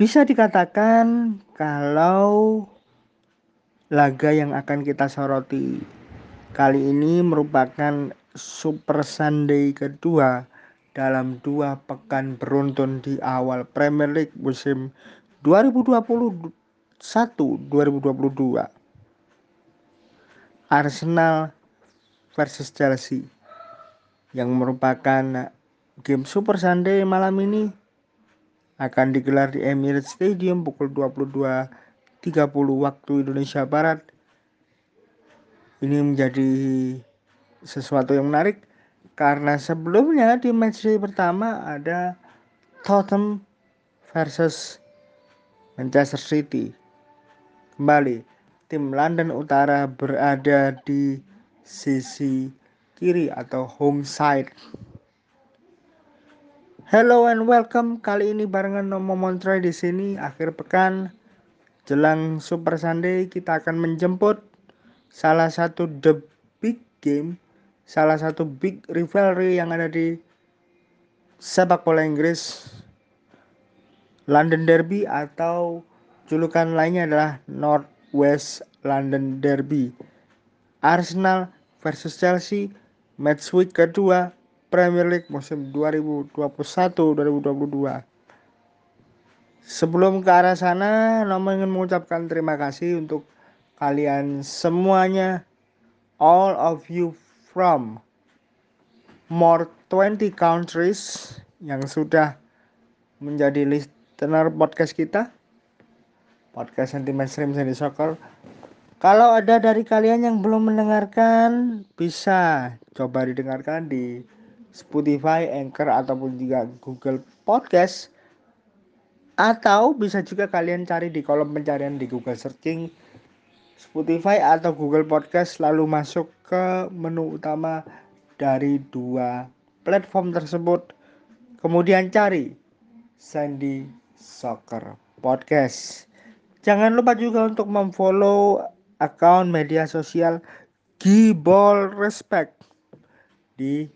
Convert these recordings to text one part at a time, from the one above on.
Bisa dikatakan kalau laga yang akan kita soroti kali ini merupakan Super Sunday kedua dalam dua pekan beruntun di awal Premier League musim 2021-2022. Arsenal versus Chelsea yang merupakan game Super Sunday malam ini akan digelar di Emirates Stadium pukul 22.30 waktu Indonesia Barat. Ini menjadi sesuatu yang menarik karena sebelumnya di matchday pertama ada Tottenham versus Manchester City. Kembali, tim London Utara berada di sisi kiri atau home side Hello and welcome. Kali ini barengan Nomo Montroy di sini akhir pekan jelang Super Sunday kita akan menjemput salah satu the big game, salah satu big rivalry yang ada di sepak bola Inggris London Derby atau julukan lainnya adalah North West London Derby. Arsenal versus Chelsea match week kedua Premier League musim 2021-2022. Sebelum ke arah sana, Nomo ingin mengucapkan terima kasih untuk kalian semuanya, all of you from more 20 countries yang sudah menjadi listener podcast kita. Podcast anti mainstream Sandy Soccer. Kalau ada dari kalian yang belum mendengarkan, bisa coba didengarkan di Spotify, Anchor ataupun juga Google Podcast atau bisa juga kalian cari di kolom pencarian di Google Searching Spotify atau Google Podcast lalu masuk ke menu utama dari dua platform tersebut. Kemudian cari Sandy Soccer Podcast. Jangan lupa juga untuk memfollow akun media sosial Gibol Respect di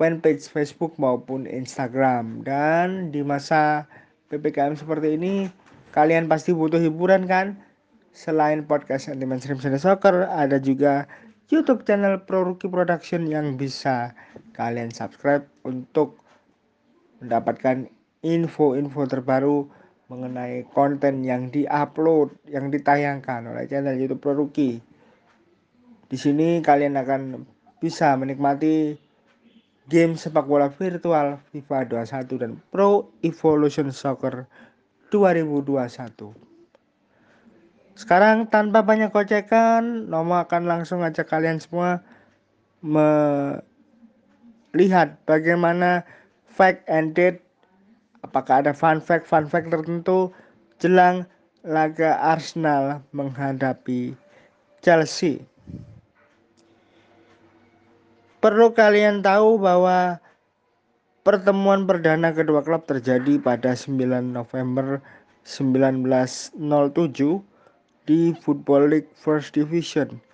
fanpage Facebook maupun Instagram. Dan di masa PPKM seperti ini, kalian pasti butuh hiburan kan? Selain podcast Anti Mainstream Soccer, ada juga YouTube channel Pro Rookie Production yang bisa kalian subscribe untuk mendapatkan info-info terbaru mengenai konten yang diupload, yang ditayangkan oleh channel YouTube Pro Rookie. Di sini kalian akan bisa menikmati game sepak bola virtual FIFA 21 dan Pro Evolution Soccer 2021. Sekarang tanpa banyak kocekan, Nomo akan langsung ajak kalian semua melihat bagaimana fact and date apakah ada fun fact fun fact tertentu jelang laga Arsenal menghadapi Chelsea. Perlu kalian tahu bahwa pertemuan perdana kedua klub terjadi pada 9 November 1907 di Football League First Division.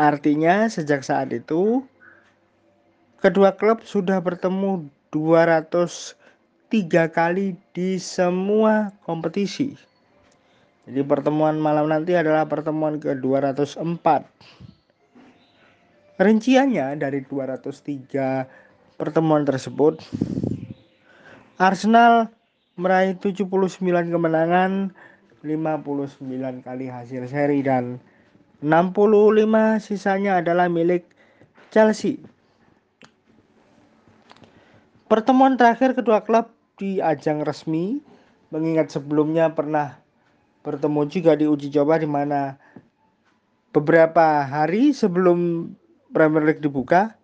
Artinya sejak saat itu kedua klub sudah bertemu 203 kali di semua kompetisi. Jadi pertemuan malam nanti adalah pertemuan ke-204. Rinciannya dari 203 pertemuan tersebut, Arsenal meraih 79 kemenangan, 59 kali hasil seri dan 65 sisanya adalah milik Chelsea. Pertemuan terakhir kedua klub di ajang resmi mengingat sebelumnya pernah bertemu juga di uji coba di mana beberapa hari sebelum Premier League dibuka,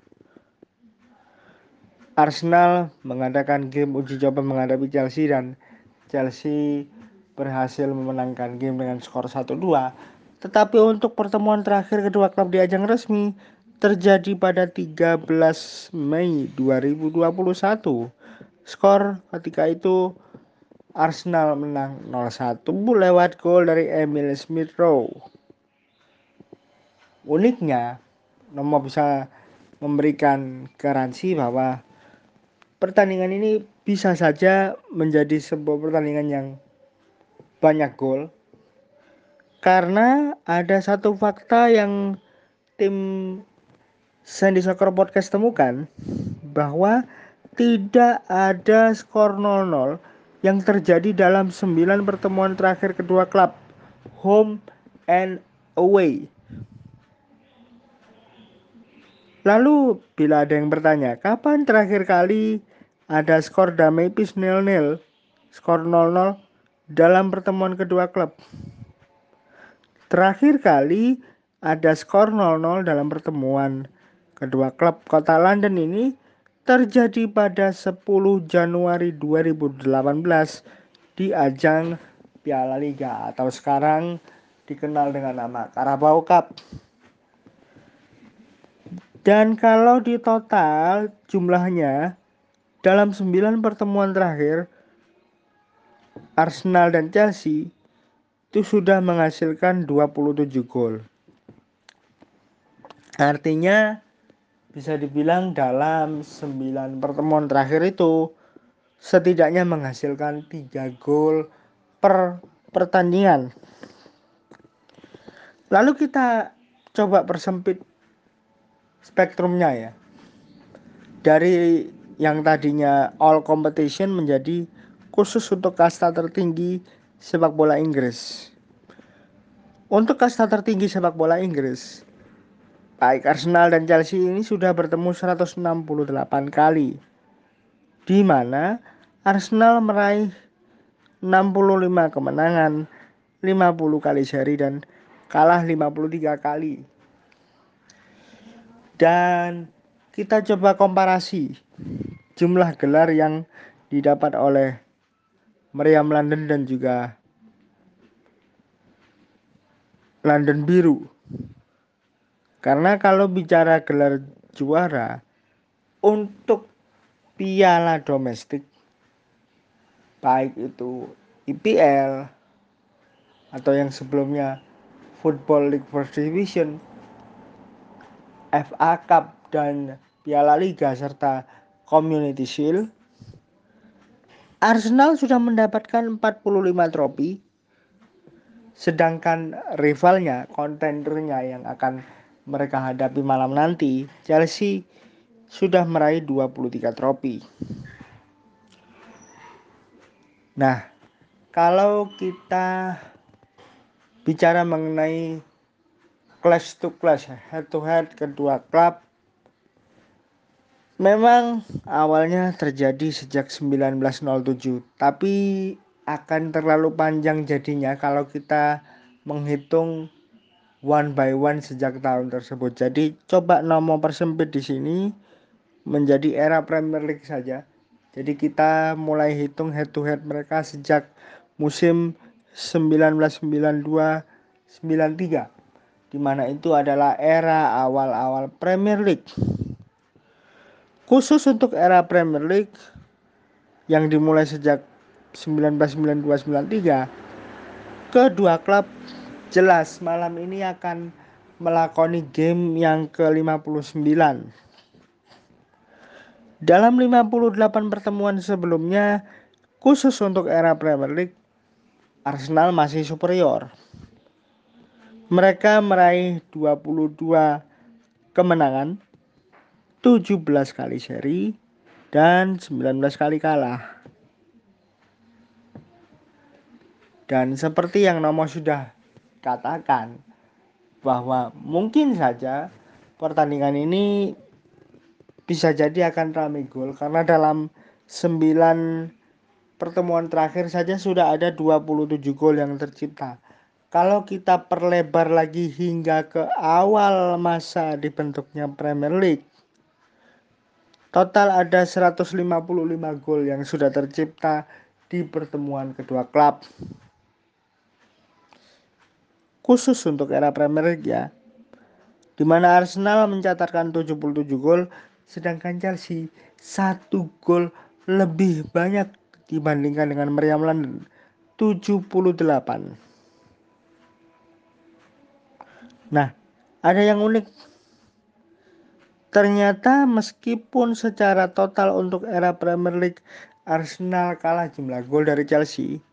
Arsenal mengadakan game uji coba menghadapi Chelsea dan Chelsea berhasil memenangkan game dengan skor 1-2. Tetapi untuk pertemuan terakhir kedua klub di ajang resmi terjadi pada 13 Mei 2021. Skor ketika itu Arsenal menang 0-1 lewat gol dari Emil Smith Rowe. Uniknya, Nomo bisa memberikan garansi bahwa pertandingan ini bisa saja menjadi sebuah pertandingan yang banyak gol karena ada satu fakta yang tim Sandy Soccer Podcast temukan bahwa tidak ada skor 0-0 yang terjadi dalam 9 pertemuan terakhir kedua klub home and away. Lalu bila ada yang bertanya, kapan terakhir kali ada skor damai pis nil-nil, skor 0-0 dalam pertemuan kedua klub? Terakhir kali ada skor 0-0 dalam pertemuan kedua klub kota London ini terjadi pada 10 Januari 2018 di ajang Piala Liga atau sekarang dikenal dengan nama Carabao Cup. Dan kalau di total jumlahnya dalam 9 pertemuan terakhir Arsenal dan Chelsea itu sudah menghasilkan 27 gol. Artinya bisa dibilang dalam 9 pertemuan terakhir itu setidaknya menghasilkan 3 gol per pertandingan. Lalu kita coba persempit spektrumnya ya. Dari yang tadinya all competition menjadi khusus untuk kasta tertinggi sepak bola Inggris. Untuk kasta tertinggi sepak bola Inggris, baik Arsenal dan Chelsea ini sudah bertemu 168 kali. Di mana Arsenal meraih 65 kemenangan, 50 kali seri dan kalah 53 kali. Dan kita coba komparasi jumlah gelar yang didapat oleh Meriam London dan juga London Biru. Karena kalau bicara gelar juara untuk piala domestik baik itu IPL atau yang sebelumnya Football League First Division, FA Cup dan Piala Liga serta Community Shield Arsenal sudah mendapatkan 45 trofi sedangkan rivalnya, kontendernya yang akan mereka hadapi malam nanti, Chelsea sudah meraih 23 trofi. Nah, kalau kita bicara mengenai clash to clash, head to head kedua klub Memang awalnya terjadi sejak 1907, tapi akan terlalu panjang jadinya kalau kita menghitung one by one sejak tahun tersebut. Jadi coba nomor persempit di sini menjadi era Premier League saja. Jadi kita mulai hitung head to head mereka sejak musim 1992 93 di mana itu adalah era awal-awal Premier League. Khusus untuk era Premier League yang dimulai sejak 1992-93, kedua klub jelas malam ini akan melakoni game yang ke-59. Dalam 58 pertemuan sebelumnya, khusus untuk era Premier League, Arsenal masih superior. Mereka meraih 22 kemenangan 17 kali seri dan 19 kali kalah. Dan seperti yang Nomo sudah katakan bahwa mungkin saja pertandingan ini bisa jadi akan ramai gol karena dalam 9 pertemuan terakhir saja sudah ada 27 gol yang tercipta. Kalau kita perlebar lagi hingga ke awal masa dibentuknya Premier League Total ada 155 gol yang sudah tercipta di pertemuan kedua klub. Khusus untuk era Premier League ya. Di mana Arsenal mencatatkan 77 gol sedangkan Chelsea satu gol lebih banyak dibandingkan dengan Meriam London 78. Nah, ada yang unik Ternyata meskipun secara total untuk era Premier League Arsenal kalah jumlah gol dari Chelsea.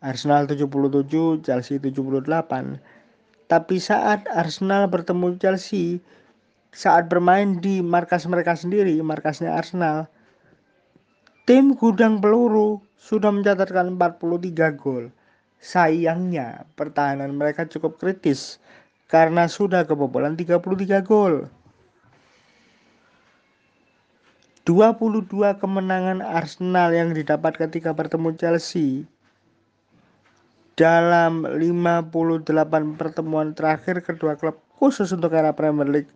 Arsenal 77, Chelsea 78. Tapi saat Arsenal bertemu Chelsea, saat bermain di markas mereka sendiri, markasnya Arsenal, tim gudang peluru sudah mencatatkan 43 gol. Sayangnya, pertahanan mereka cukup kritis karena sudah kebobolan 33 gol. 22 kemenangan Arsenal yang didapat ketika bertemu Chelsea dalam 58 pertemuan terakhir kedua klub khusus untuk era Premier League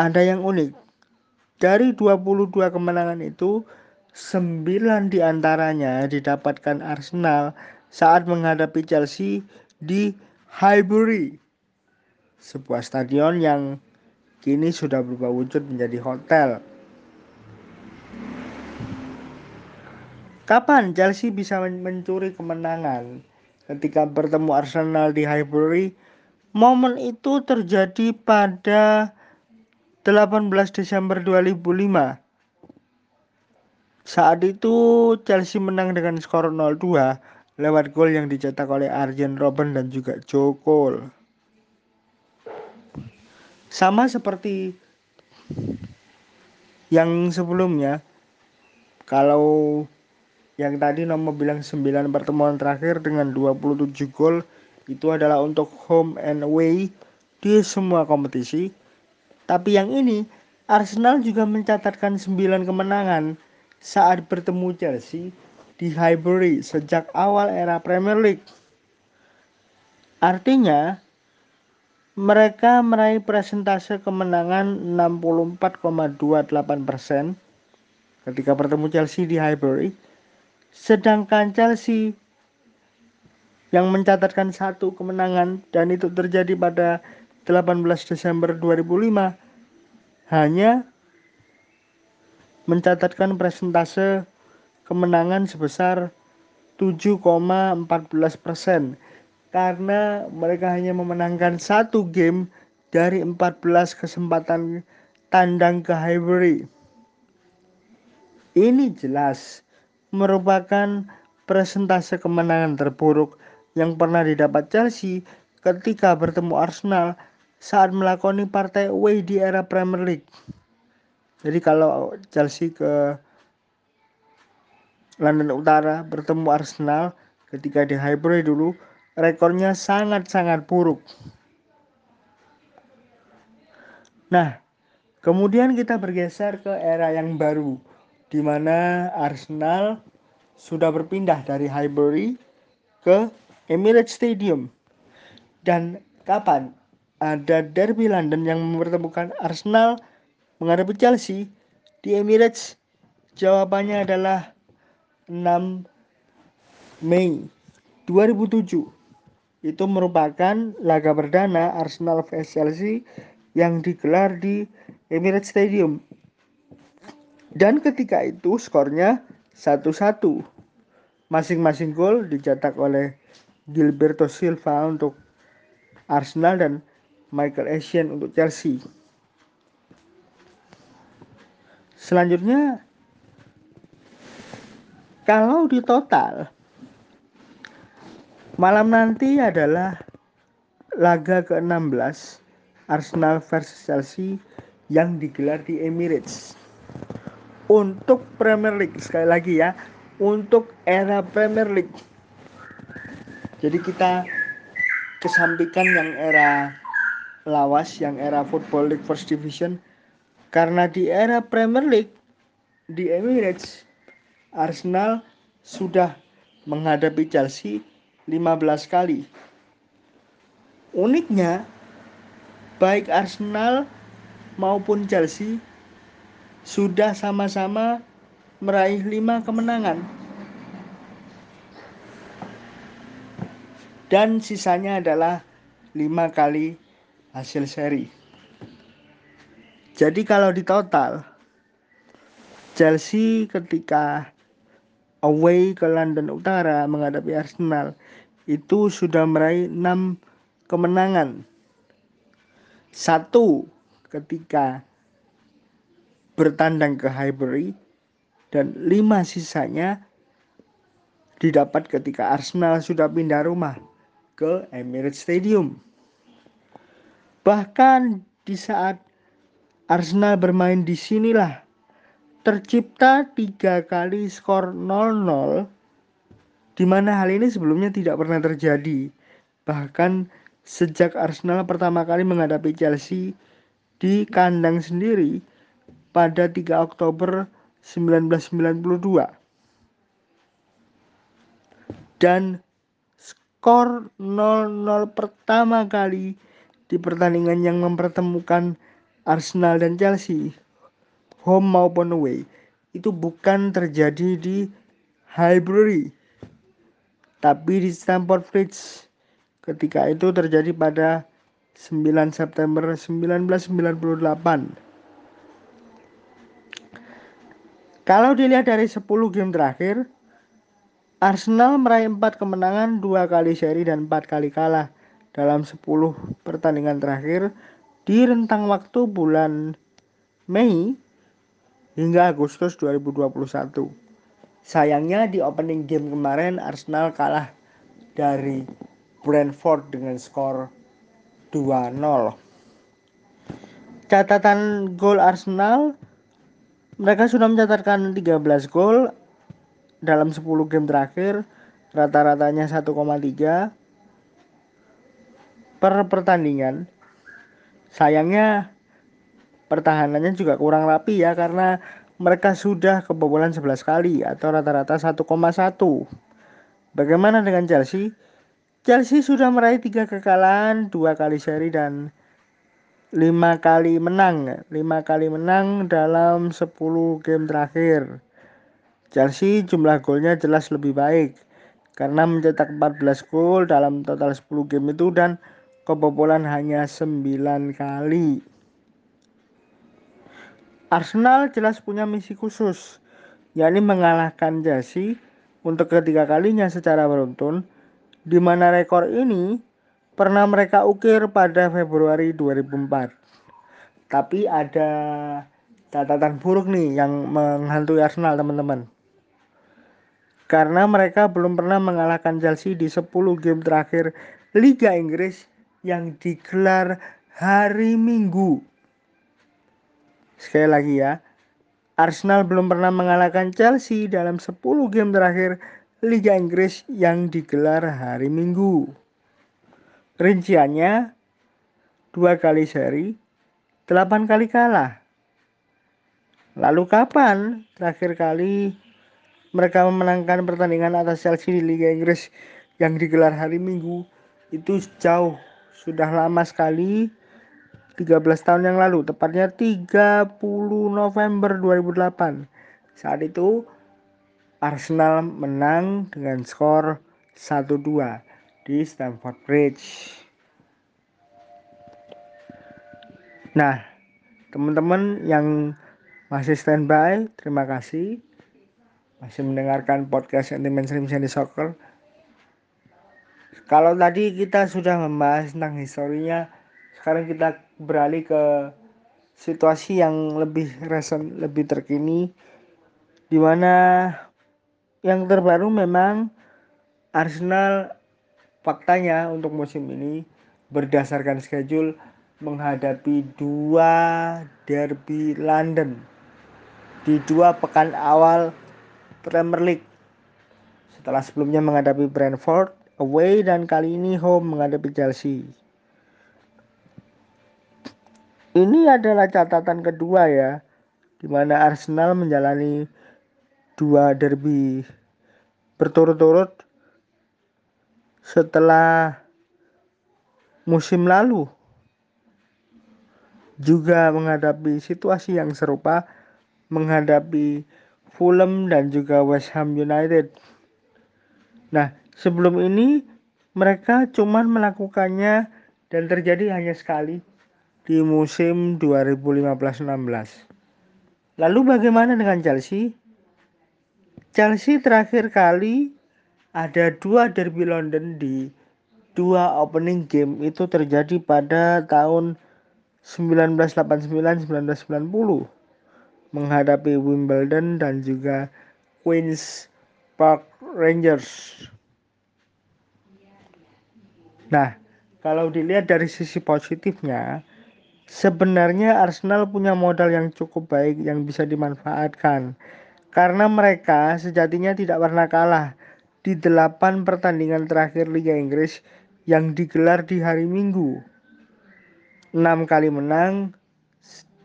ada yang unik. Dari 22 kemenangan itu, 9 di antaranya didapatkan Arsenal saat menghadapi Chelsea di Highbury, sebuah stadion yang kini sudah berubah wujud menjadi hotel. Kapan Chelsea bisa mencuri kemenangan ketika bertemu Arsenal di Highbury? Momen itu terjadi pada 18 Desember 2005. Saat itu Chelsea menang dengan skor 0-2 lewat gol yang dicetak oleh Arjen Robben dan juga Joe Cole. Sama seperti yang sebelumnya, kalau yang tadi nomor bilang 9 pertemuan terakhir dengan 27 gol itu adalah untuk home and away di semua kompetisi. Tapi yang ini Arsenal juga mencatatkan 9 kemenangan saat bertemu Chelsea di Highbury sejak awal era Premier League. Artinya mereka meraih presentase kemenangan 64,28 persen ketika bertemu Chelsea di Highbury Sedangkan Chelsea yang mencatatkan satu kemenangan dan itu terjadi pada 18 Desember 2005 hanya mencatatkan presentase kemenangan sebesar 7,14 persen karena mereka hanya memenangkan satu game dari 14 kesempatan tandang ke Highbury. Ini jelas merupakan presentase kemenangan terburuk yang pernah didapat Chelsea ketika bertemu Arsenal saat melakoni partai away di era Premier League. Jadi kalau Chelsea ke London Utara bertemu Arsenal ketika di Highbury dulu, rekornya sangat-sangat buruk. Nah, kemudian kita bergeser ke era yang baru di mana Arsenal sudah berpindah dari Highbury ke Emirates Stadium. Dan kapan ada derby London yang mempertemukan Arsenal menghadapi Chelsea di Emirates? Jawabannya adalah 6 Mei 2007. Itu merupakan laga perdana Arsenal vs Chelsea yang digelar di Emirates Stadium dan ketika itu skornya 1-1. Masing-masing gol dicetak oleh Gilberto Silva untuk Arsenal dan Michael Essien untuk Chelsea. Selanjutnya kalau di total malam nanti adalah laga ke-16 Arsenal versus Chelsea yang digelar di Emirates. Untuk Premier League sekali lagi ya untuk era Premier League. Jadi kita kesampingkan yang era lawas yang era Football League First Division karena di era Premier League di Emirates Arsenal sudah menghadapi Chelsea 15 kali uniknya baik Arsenal maupun Chelsea sudah sama-sama meraih lima kemenangan. Dan sisanya adalah lima kali hasil seri. Jadi kalau di total, Chelsea ketika away ke London Utara menghadapi Arsenal itu sudah meraih enam kemenangan. Satu ketika bertandang ke Highbury dan 5 sisanya didapat ketika Arsenal sudah pindah rumah ke Emirates Stadium. Bahkan di saat Arsenal bermain di sinilah tercipta tiga kali skor 0-0 di mana hal ini sebelumnya tidak pernah terjadi. Bahkan sejak Arsenal pertama kali menghadapi Chelsea di kandang sendiri pada 3 Oktober 1992. Dan skor 0-0 pertama kali di pertandingan yang mempertemukan Arsenal dan Chelsea home maupun away itu bukan terjadi di Highbury. Tapi di Stamford Bridge ketika itu terjadi pada 9 September 1998 kalau dilihat dari 10 game terakhir Arsenal meraih 4 kemenangan, 2 kali seri dan 4 kali kalah dalam 10 pertandingan terakhir di rentang waktu bulan Mei hingga Agustus 2021. Sayangnya di opening game kemarin Arsenal kalah dari Brentford dengan skor 2-0. Catatan gol Arsenal mereka sudah mencatatkan 13 gol dalam 10 game terakhir rata-ratanya 1,3 per pertandingan. Sayangnya pertahanannya juga kurang rapi ya karena mereka sudah kebobolan 11 kali atau rata-rata 1,1. Bagaimana dengan Chelsea? Chelsea sudah meraih tiga kekalahan, dua kali seri dan lima kali menang. Lima kali menang dalam 10 game terakhir. Chelsea jumlah golnya jelas lebih baik karena mencetak 14 gol dalam total 10 game itu dan kebobolan hanya 9 kali. Arsenal jelas punya misi khusus, yakni mengalahkan Chelsea untuk ketiga kalinya secara beruntun, di mana rekor ini pernah mereka ukir pada Februari 2004. Tapi ada catatan buruk nih yang menghantui Arsenal teman-teman. Karena mereka belum pernah mengalahkan Chelsea di 10 game terakhir Liga Inggris yang digelar hari Minggu Sekali lagi ya, Arsenal belum pernah mengalahkan Chelsea dalam 10 game terakhir Liga Inggris yang digelar hari Minggu. Rinciannya, dua kali seri, delapan kali kalah. Lalu kapan terakhir kali mereka memenangkan pertandingan atas Chelsea di Liga Inggris yang digelar hari Minggu? Itu jauh, sudah lama sekali 13 tahun yang lalu, tepatnya 30 November 2008. Saat itu Arsenal menang dengan skor 1-2 di Stamford Bridge. Nah, teman-teman yang masih standby, terima kasih masih mendengarkan podcast Sentimen Slim Sandy Soccer. Kalau tadi kita sudah membahas tentang historinya, sekarang kita beralih ke situasi yang lebih recent, lebih terkini di mana yang terbaru memang Arsenal faktanya untuk musim ini berdasarkan schedule menghadapi dua derby London di dua pekan awal Premier League setelah sebelumnya menghadapi Brentford away dan kali ini home menghadapi Chelsea. Ini adalah catatan kedua ya, di mana Arsenal menjalani dua derby berturut-turut setelah musim lalu juga menghadapi situasi yang serupa menghadapi Fulham dan juga West Ham United. Nah, sebelum ini mereka cuman melakukannya dan terjadi hanya sekali di musim 2015-16. Lalu bagaimana dengan Chelsea? Chelsea terakhir kali ada dua derby London di dua opening game itu terjadi pada tahun 1989-1990. menghadapi Wimbledon dan juga Queens Park Rangers. Nah, kalau dilihat dari sisi positifnya, sebenarnya Arsenal punya modal yang cukup baik yang bisa dimanfaatkan. Karena mereka sejatinya tidak pernah kalah di delapan pertandingan terakhir Liga Inggris yang digelar di hari Minggu. 6 kali menang,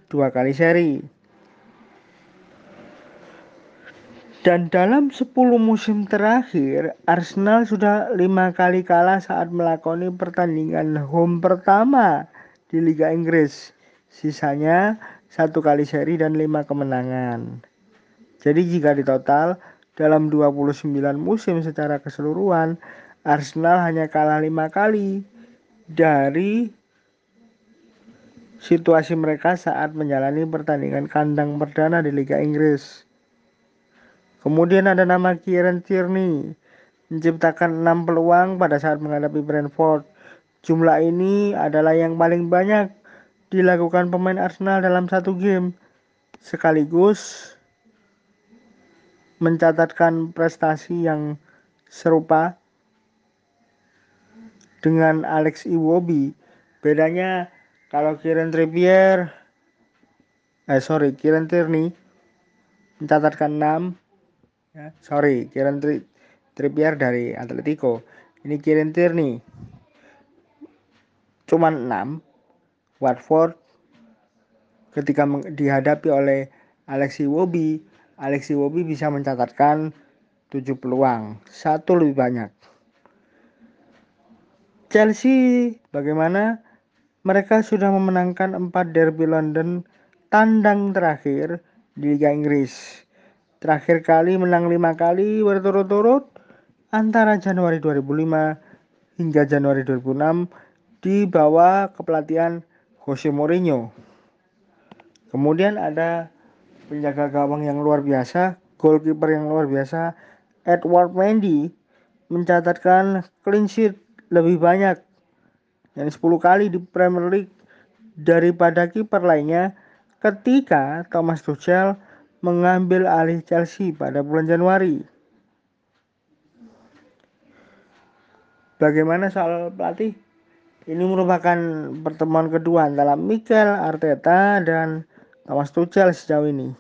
dua kali seri. Dan dalam 10 musim terakhir, Arsenal sudah lima kali kalah saat melakoni pertandingan home pertama di Liga Inggris. Sisanya satu kali seri dan lima kemenangan. Jadi jika ditotal dalam 29 musim secara keseluruhan, Arsenal hanya kalah lima kali dari situasi mereka saat menjalani pertandingan kandang perdana di Liga Inggris. Kemudian ada nama Kieran Tierney menciptakan 6 peluang pada saat menghadapi Brentford. Jumlah ini adalah yang paling banyak dilakukan pemain Arsenal dalam satu game. Sekaligus mencatatkan prestasi yang serupa dengan Alex Iwobi. Bedanya kalau Kieran Trippier eh sorry Kieran Tierney mencatatkan 6 ya, sorry Kieran Tri Trippier dari Atletico ini Kieran Tierney cuman 6 Watford ketika dihadapi oleh Alexi Wobi Alexi Wobi bisa mencatatkan 7 peluang satu lebih banyak. Chelsea bagaimana? Mereka sudah memenangkan 4 derby London tandang terakhir di Liga Inggris. Terakhir kali menang lima kali berturut-turut antara Januari 2005 hingga Januari 2006 di bawah kepelatihan Jose Mourinho. Kemudian ada penjaga gawang yang luar biasa, goalkeeper yang luar biasa, Edward Mendy mencatatkan clean sheet lebih banyak yang 10 kali di Premier League daripada kiper lainnya ketika Thomas Tuchel mengambil alih Chelsea pada bulan Januari. Bagaimana soal pelatih? Ini merupakan pertemuan kedua antara Mikel Arteta dan Thomas Tuchel sejauh ini.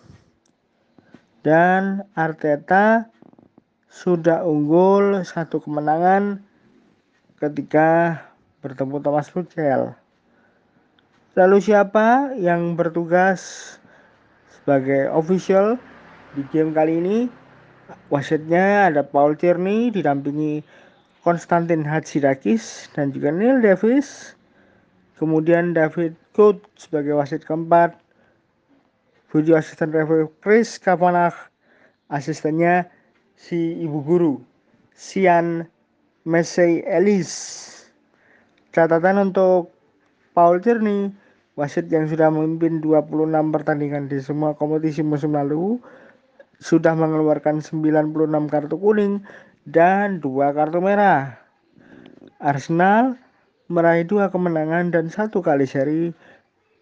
Dan Arteta sudah unggul satu kemenangan ketika bertemu Thomas Tuchel. Lalu siapa yang bertugas sebagai official di game kali ini wasitnya ada Paul Tierney didampingi Konstantin Hadzidakis dan juga Neil Davis. Kemudian David Coates sebagai wasit keempat. Video asisten referee Chris Kavanagh asistennya si ibu guru Sian Mesey Ellis. Catatan untuk Paul Tierney Wasit yang sudah memimpin 26 pertandingan di semua kompetisi musim lalu sudah mengeluarkan 96 kartu kuning dan dua kartu merah. Arsenal meraih dua kemenangan dan satu kali seri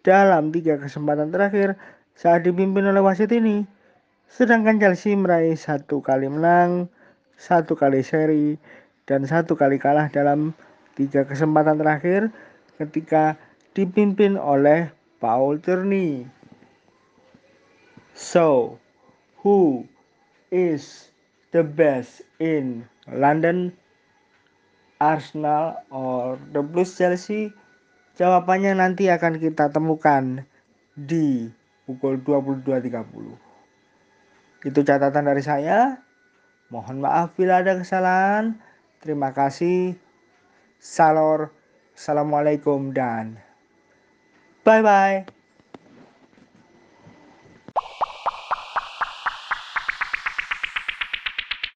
dalam tiga kesempatan terakhir saat dipimpin oleh wasit ini. Sedangkan Chelsea meraih satu kali menang, satu kali seri, dan satu kali kalah dalam tiga kesempatan terakhir ketika dipimpin oleh Paul Tierney. So, who is the best in London? Arsenal or the Blues Chelsea? Jawabannya nanti akan kita temukan di pukul 22.30. Itu catatan dari saya. Mohon maaf bila ada kesalahan. Terima kasih. Salor. Assalamualaikum dan Bye bye.